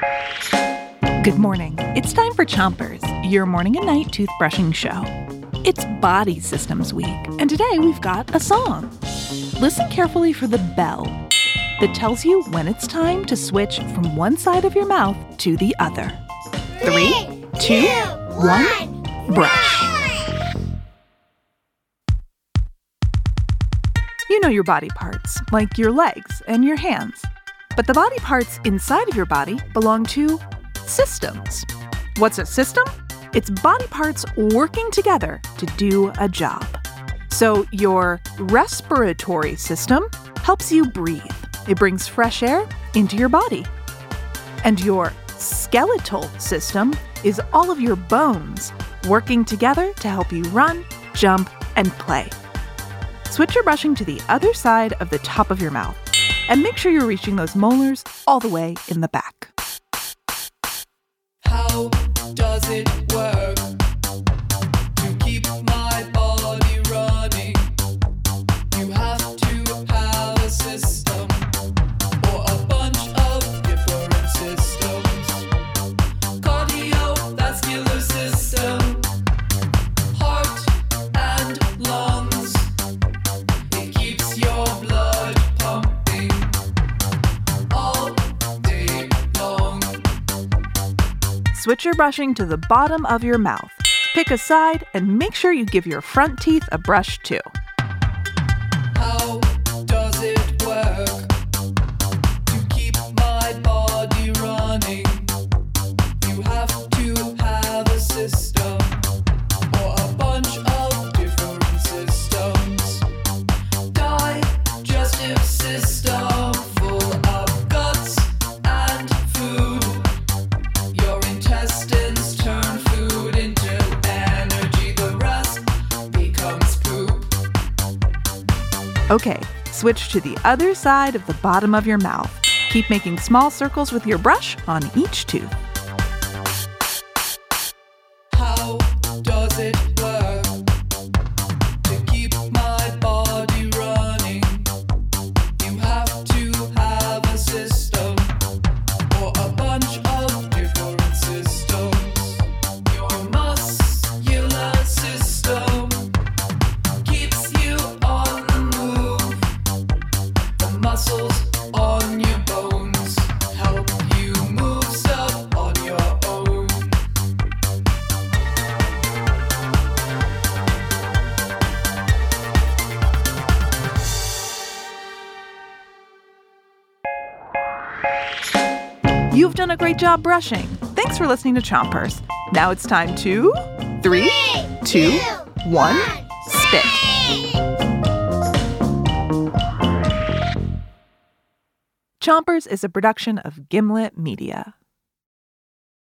Good morning. It's time for Chompers, your morning and night toothbrushing show. It's Body Systems Week, and today we've got a song. Listen carefully for the bell that tells you when it's time to switch from one side of your mouth to the other. Three, two, one, brush. You know your body parts, like your legs and your hands. But the body parts inside of your body belong to systems. What's a system? It's body parts working together to do a job. So, your respiratory system helps you breathe, it brings fresh air into your body. And your skeletal system is all of your bones working together to help you run, jump, and play. Switch your brushing to the other side of the top of your mouth and make sure you're reaching those molars all the way in the back. How Switch your brushing to the bottom of your mouth. Pick a side and make sure you give your front teeth a brush too. How does it work to Okay, switch to the other side of the bottom of your mouth. Keep making small circles with your brush on each tooth. You've done a great job brushing. Thanks for listening to Chompers. Now it's time to three, two, one, spit. Chompers is a production of Gimlet Media.